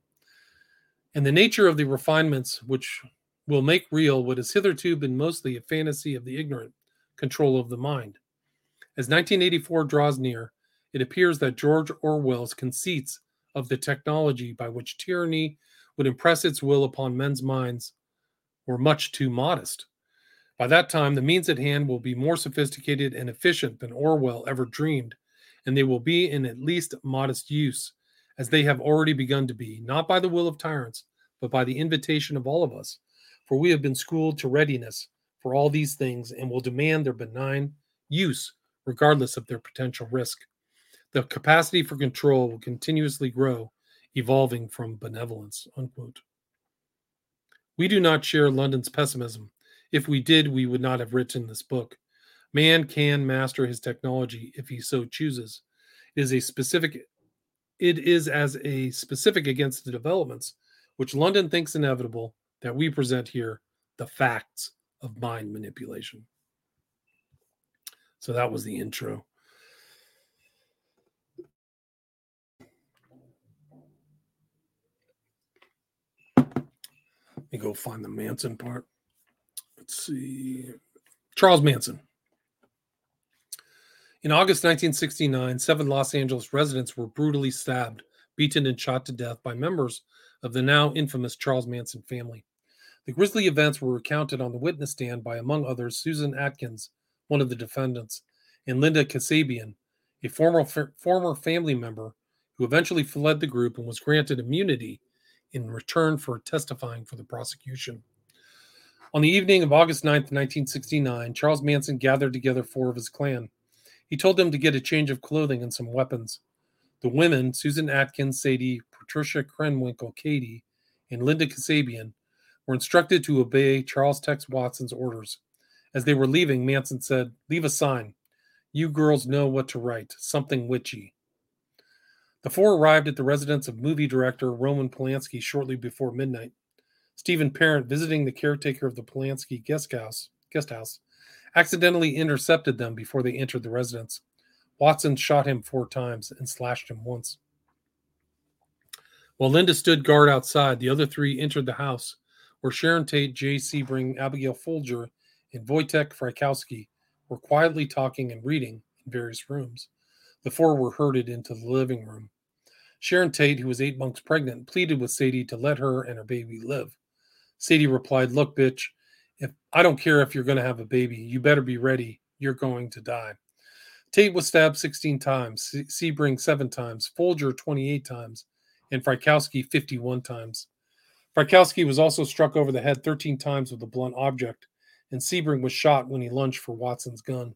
And the nature of the refinements which will make real what has hitherto been mostly a fantasy of the ignorant control of the mind. As 1984 draws near, it appears that George Orwell's conceits of the technology by which tyranny would impress its will upon men's minds were much too modest. By that time, the means at hand will be more sophisticated and efficient than Orwell ever dreamed, and they will be in at least modest use, as they have already begun to be, not by the will of tyrants, but by the invitation of all of us, for we have been schooled to readiness for all these things and will demand their benign use regardless of their potential risk. The capacity for control will continuously grow, evolving from benevolence. Unquote. We do not share London's pessimism. If we did, we would not have written this book. Man can master his technology if he so chooses. It is a specific it is as a specific against the developments which London thinks inevitable that we present here the facts of mind manipulation. So that was the intro. Let me go find the Manson part. Let's see. Charles Manson. In August 1969, seven Los Angeles residents were brutally stabbed, beaten, and shot to death by members of the now infamous Charles Manson family. The grisly events were recounted on the witness stand by, among others, Susan Atkins, one of the defendants, and Linda Kasabian, a former, former family member who eventually fled the group and was granted immunity in return for testifying for the prosecution. On the evening of August 9, 1969, Charles Manson gathered together four of his clan. He told them to get a change of clothing and some weapons. The women, Susan Atkins, Sadie, Patricia Krenwinkel, Katie, and Linda Kasabian, were instructed to obey Charles Tex Watson's orders. As they were leaving, Manson said, Leave a sign. You girls know what to write, something witchy. The four arrived at the residence of movie director Roman Polanski shortly before midnight. Stephen Parent, visiting the caretaker of the Polanski guest house, guest house, accidentally intercepted them before they entered the residence. Watson shot him four times and slashed him once. While Linda stood guard outside, the other three entered the house, where Sharon Tate, Jay Sebring, Abigail Folger, and Wojtek Frykowski were quietly talking and reading in various rooms. The four were herded into the living room. Sharon Tate, who was eight months pregnant, pleaded with Sadie to let her and her baby live. Sadie replied, Look, bitch, if I don't care if you're going to have a baby, you better be ready. You're going to die. Tate was stabbed 16 times, Sebring seven times, Folger 28 times, and Frykowski 51 times. Frykowski was also struck over the head 13 times with a blunt object, and Sebring was shot when he lunged for Watson's gun.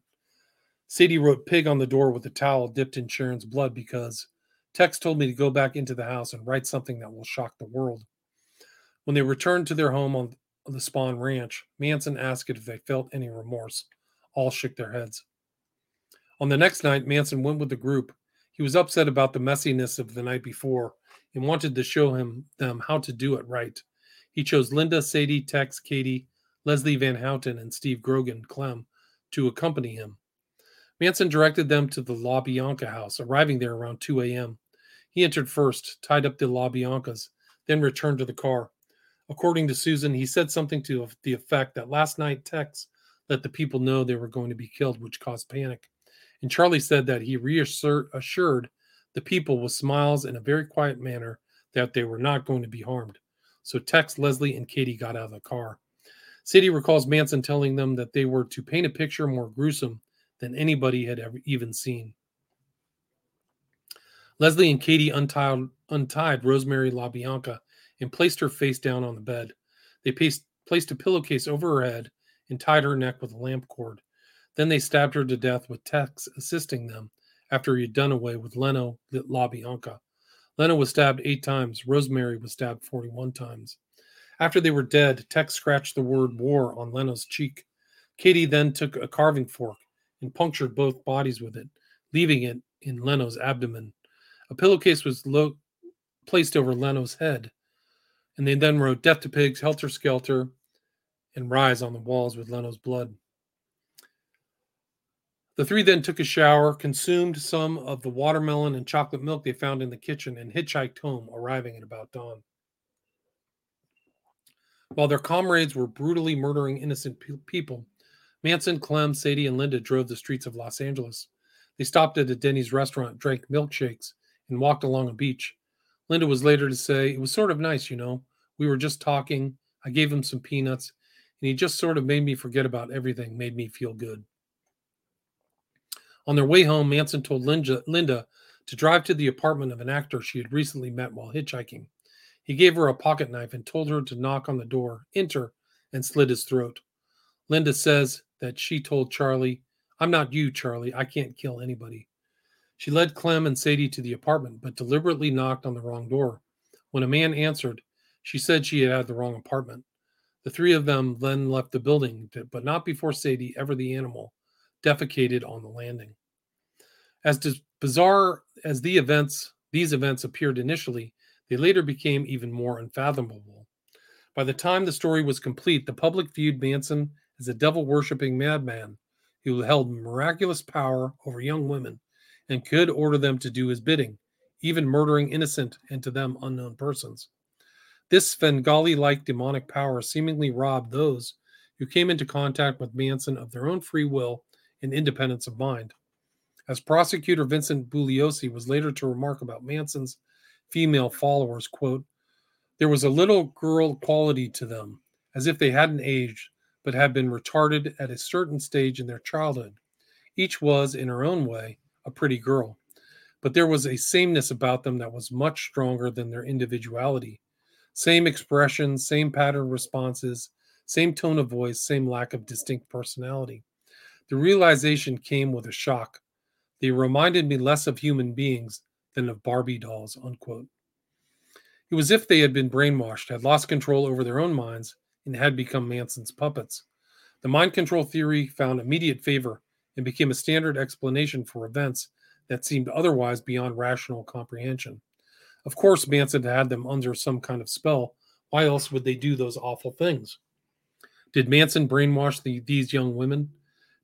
Sadie wrote pig on the door with a towel dipped in Sharon's blood because Tex told me to go back into the house and write something that will shock the world. When they returned to their home on the Spahn Ranch, Manson asked if they felt any remorse. All shook their heads. On the next night, Manson went with the group. He was upset about the messiness of the night before and wanted to show him them how to do it right. He chose Linda, Sadie, Tex, Katie, Leslie Van Houten, and Steve Grogan Clem to accompany him. Manson directed them to the LaBianca house, arriving there around 2 a.m. He entered first, tied up the LaBiancas, then returned to the car. According to Susan, he said something to the effect that last night Tex let the people know they were going to be killed, which caused panic. And Charlie said that he reassured the people with smiles in a very quiet manner that they were not going to be harmed. So Tex, Leslie, and Katie got out of the car. Sadie recalls Manson telling them that they were to paint a picture more gruesome than anybody had ever even seen. Leslie and Katie untied, untied Rosemary LaBianca and placed her face down on the bed. They placed, placed a pillowcase over her head and tied her neck with a lamp cord. Then they stabbed her to death with Tex assisting them after he had done away with Leno LaBianca. Leno was stabbed eight times. Rosemary was stabbed 41 times. After they were dead, Tex scratched the word war on Leno's cheek. Katie then took a carving fork and punctured both bodies with it, leaving it in Leno's abdomen. A pillowcase was lo- placed over Leno's head, and they then wrote Death to Pigs, Helter Skelter, and Rise on the walls with Leno's blood. The three then took a shower, consumed some of the watermelon and chocolate milk they found in the kitchen, and hitchhiked home, arriving at about dawn. While their comrades were brutally murdering innocent pe- people, Manson, Clem, Sadie, and Linda drove the streets of Los Angeles. They stopped at a Denny's restaurant, drank milkshakes, and walked along a beach. Linda was later to say, It was sort of nice, you know. We were just talking. I gave him some peanuts, and he just sort of made me forget about everything, made me feel good. On their way home, Manson told Linda, Linda to drive to the apartment of an actor she had recently met while hitchhiking. He gave her a pocket knife and told her to knock on the door, enter, and slit his throat. Linda says that she told Charlie, I'm not you, Charlie. I can't kill anybody. She led Clem and Sadie to the apartment, but deliberately knocked on the wrong door. When a man answered, she said she had had the wrong apartment. The three of them then left the building, but not before Sadie, ever the animal, defecated on the landing. As bizarre as the events, these events appeared initially, they later became even more unfathomable. By the time the story was complete, the public viewed Manson as a devil worshipping madman who held miraculous power over young women and could order them to do his bidding, even murdering innocent and to them unknown persons. This Svengali like demonic power seemingly robbed those who came into contact with Manson of their own free will and independence of mind. As prosecutor Vincent Bugliosi was later to remark about Manson's female followers, quote, there was a little girl quality to them, as if they hadn't aged, but had been retarded at a certain stage in their childhood. Each was, in her own way, a pretty girl, but there was a sameness about them that was much stronger than their individuality. Same expression, same pattern responses, same tone of voice, same lack of distinct personality. The realization came with a shock. They reminded me less of human beings than of Barbie dolls. Unquote. It was as if they had been brainwashed, had lost control over their own minds, and had become Manson's puppets. The mind control theory found immediate favor and became a standard explanation for events that seemed otherwise beyond rational comprehension. Of course, Manson had them under some kind of spell. Why else would they do those awful things? Did Manson brainwash the, these young women?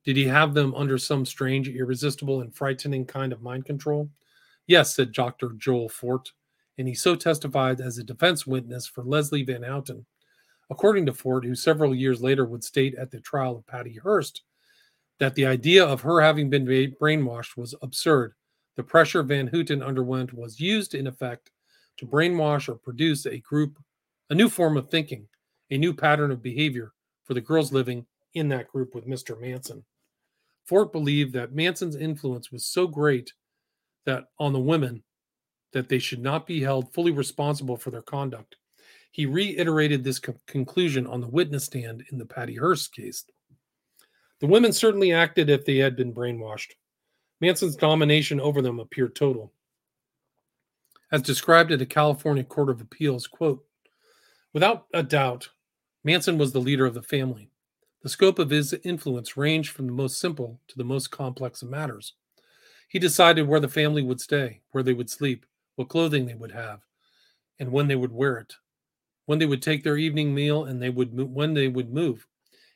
Did he have them under some strange, irresistible, and frightening kind of mind control? Yes, said Dr. Joel Fort, and he so testified as a defense witness for Leslie Van Houten. According to Fort, who several years later would state at the trial of Patty Hearst that the idea of her having been brainwashed was absurd. The pressure Van Houten underwent was used in effect to brainwash or produce a group, a new form of thinking, a new pattern of behavior for the girls living in that group with Mr. Manson. Fort believed that Manson's influence was so great that on the women that they should not be held fully responsible for their conduct. He reiterated this co- conclusion on the witness stand in the Patty Hearst case. The women certainly acted if they had been brainwashed. Manson's domination over them appeared total. As described at a California Court of Appeals, quote, without a doubt, Manson was the leader of the family. The scope of his influence ranged from the most simple to the most complex of matters. He decided where the family would stay, where they would sleep, what clothing they would have, and when they would wear it, when they would take their evening meal, and they would when they would move.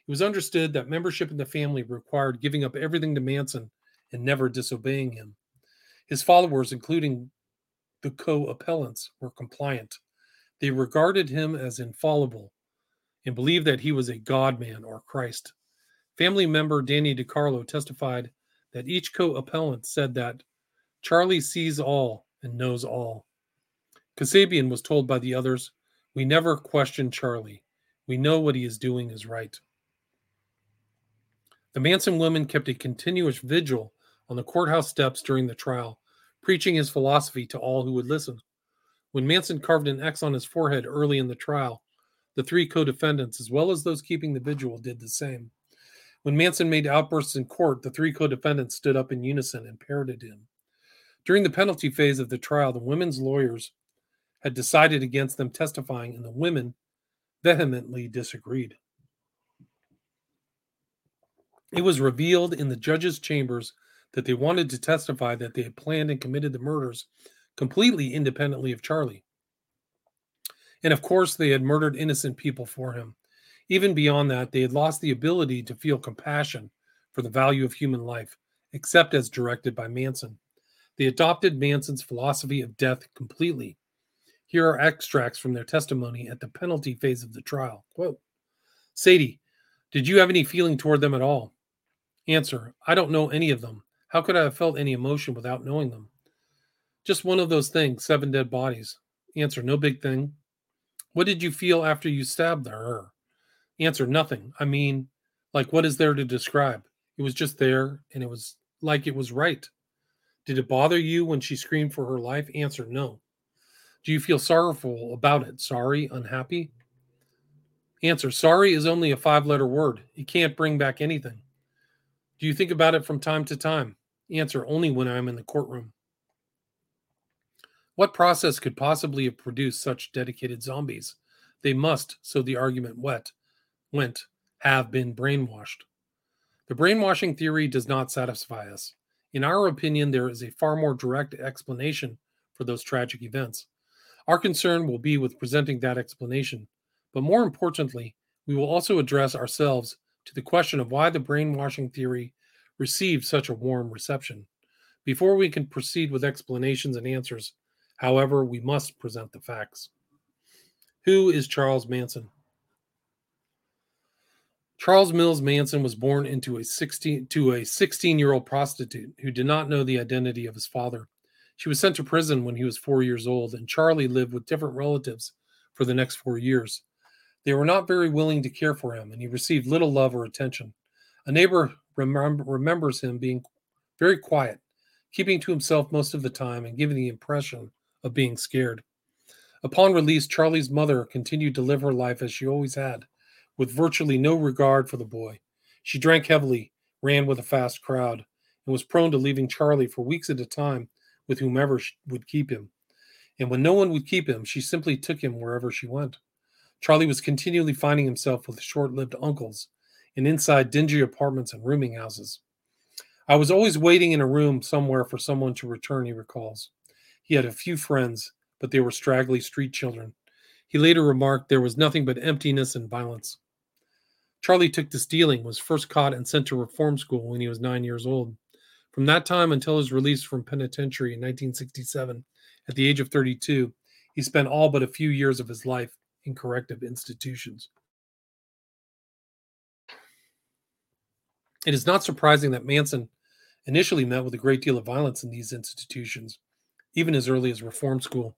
It was understood that membership in the family required giving up everything to Manson and never disobeying him. His followers, including the co-appellants, were compliant. They regarded him as infallible and believed that he was a God man or Christ. Family member Danny DeCarlo testified that each co appellant said that Charlie sees all and knows all. Kasabian was told by the others, We never question Charlie. We know what he is doing is right. The Manson women kept a continuous vigil on the courthouse steps during the trial, preaching his philosophy to all who would listen. When Manson carved an X on his forehead early in the trial, the three co defendants, as well as those keeping the vigil, did the same. When Manson made outbursts in court, the three co defendants stood up in unison and parroted him. During the penalty phase of the trial, the women's lawyers had decided against them testifying, and the women vehemently disagreed. It was revealed in the judge's chambers that they wanted to testify that they had planned and committed the murders completely independently of Charlie. And of course, they had murdered innocent people for him. Even beyond that, they had lost the ability to feel compassion for the value of human life, except as directed by Manson. They adopted Manson's philosophy of death completely. Here are extracts from their testimony at the penalty phase of the trial. Quote Sadie, did you have any feeling toward them at all? Answer I don't know any of them. How could I have felt any emotion without knowing them? Just one of those things, seven dead bodies. Answer No big thing. What did you feel after you stabbed her? Answer nothing. I mean, like, what is there to describe? It was just there, and it was like it was right. Did it bother you when she screamed for her life? Answer no. Do you feel sorrowful about it? Sorry, unhappy? Answer Sorry is only a five letter word. It can't bring back anything. Do you think about it from time to time? Answer Only when I'm in the courtroom. What process could possibly have produced such dedicated zombies? They must, so the argument went, went, have been brainwashed. The brainwashing theory does not satisfy us. In our opinion, there is a far more direct explanation for those tragic events. Our concern will be with presenting that explanation, but more importantly, we will also address ourselves to the question of why the brainwashing theory received such a warm reception. Before we can proceed with explanations and answers, However, we must present the facts. Who is Charles Manson? Charles Mills Manson was born into a 16 to a 16-year-old prostitute who did not know the identity of his father. She was sent to prison when he was 4 years old and Charlie lived with different relatives for the next 4 years. They were not very willing to care for him and he received little love or attention. A neighbor remember, remembers him being very quiet, keeping to himself most of the time and giving the impression of being scared. Upon release, Charlie's mother continued to live her life as she always had with virtually no regard for the boy. She drank heavily, ran with a fast crowd, and was prone to leaving Charlie for weeks at a time with whomever would keep him. And when no one would keep him, she simply took him wherever she went. Charlie was continually finding himself with short lived uncles and inside dingy apartments and rooming houses. I was always waiting in a room somewhere for someone to return, he recalls. He had a few friends, but they were straggly street children. He later remarked there was nothing but emptiness and violence. Charlie took to stealing, was first caught and sent to reform school when he was nine years old. From that time until his release from penitentiary in 1967, at the age of 32, he spent all but a few years of his life in corrective institutions. It is not surprising that Manson initially met with a great deal of violence in these institutions, even as early as reform school.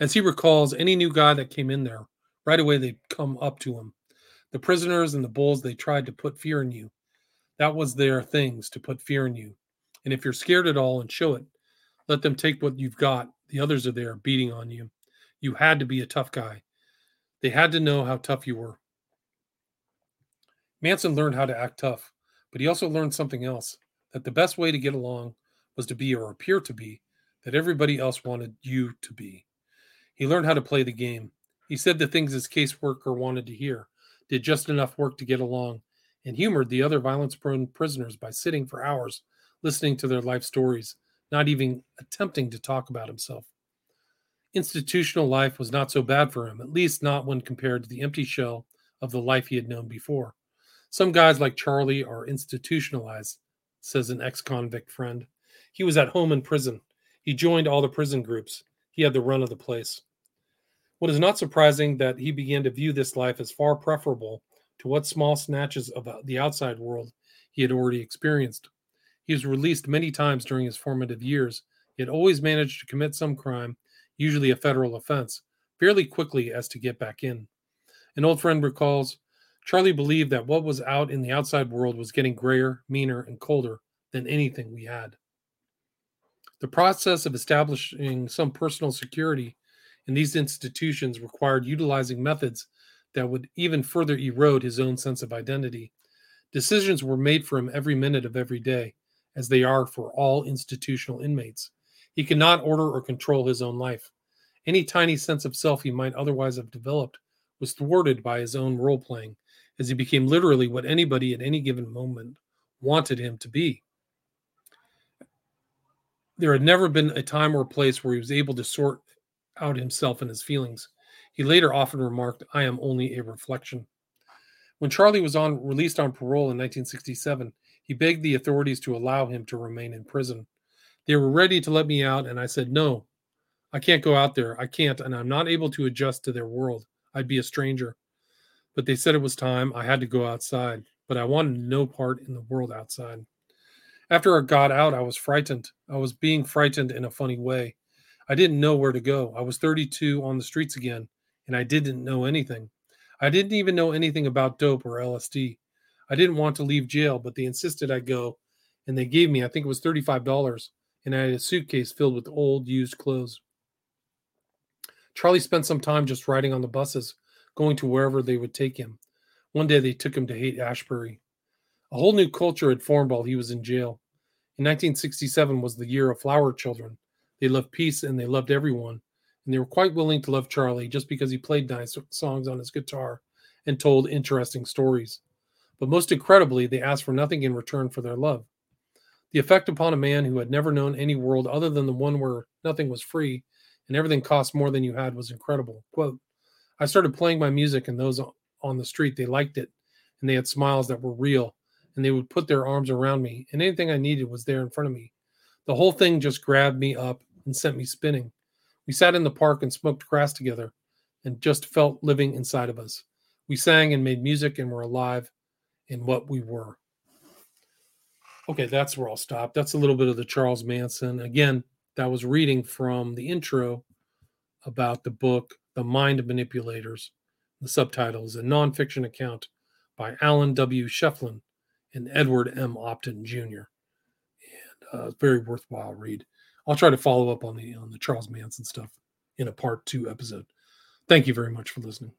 As he recalls, any new guy that came in there, right away they'd come up to him the prisoners and the bulls, they tried to put fear in you. That was their things to put fear in you. And if you're scared at all and show it, let them take what you've got. The others are there beating on you. You had to be a tough guy. They had to know how tough you were. Manson learned how to act tough, but he also learned something else that the best way to get along was to be or appear to be that everybody else wanted you to be. He learned how to play the game. He said the things his caseworker wanted to hear did just enough work to get along, and humored the other violence prone prisoners by sitting for hours listening to their life stories, not even attempting to talk about himself. Institutional life was not so bad for him, at least not when compared to the empty shell of the life he had known before. Some guys like Charlie are institutionalized, says an ex convict friend. He was at home in prison. He joined all the prison groups. He had the run of the place. What is not surprising that he began to view this life as far preferable to what small snatches of the outside world he had already experienced. He was released many times during his formative years, yet always managed to commit some crime, usually a federal offense, fairly quickly as to get back in. An old friend recalls Charlie believed that what was out in the outside world was getting grayer, meaner, and colder than anything we had. The process of establishing some personal security in these institutions required utilizing methods that would even further erode his own sense of identity. Decisions were made for him every minute of every day, as they are for all institutional inmates. He could not order or control his own life. Any tiny sense of self he might otherwise have developed was thwarted by his own role playing, as he became literally what anybody at any given moment wanted him to be. There had never been a time or place where he was able to sort out himself and his feelings. He later often remarked, I am only a reflection. When Charlie was on released on parole in 1967, he begged the authorities to allow him to remain in prison. They were ready to let me out, and I said, No, I can't go out there. I can't, and I'm not able to adjust to their world. I'd be a stranger. But they said it was time. I had to go outside, but I wanted no part in the world outside. After I got out, I was frightened. I was being frightened in a funny way. I didn't know where to go. I was 32 on the streets again, and I didn't know anything. I didn't even know anything about dope or LSD. I didn't want to leave jail, but they insisted I go, and they gave me, I think it was $35, and I had a suitcase filled with old, used clothes. Charlie spent some time just riding on the buses, going to wherever they would take him. One day they took him to Haight Ashbury. A whole new culture had formed while he was in jail. In 1967 was the year of flower children, they loved peace and they loved everyone. And they were quite willing to love Charlie just because he played nice songs on his guitar and told interesting stories. But most incredibly, they asked for nothing in return for their love. The effect upon a man who had never known any world other than the one where nothing was free and everything cost more than you had was incredible. Quote, I started playing my music, and those on the street, they liked it, and they had smiles that were real, and they would put their arms around me, and anything I needed was there in front of me. The whole thing just grabbed me up and sent me spinning. We sat in the park and smoked grass together. and just felt living inside of us. We sang and made music and were alive in what we were. Okay, that's where I'll stop. That's a little bit of the Charles Manson. Again, that was reading from the intro about the book, The Mind of Manipulators. The subtitle is a nonfiction account by Alan W. Scheflin and Edward M. Opton Jr. And uh, very worthwhile read. I'll try to follow up on the on the Charles Manson stuff in a part two episode. Thank you very much for listening.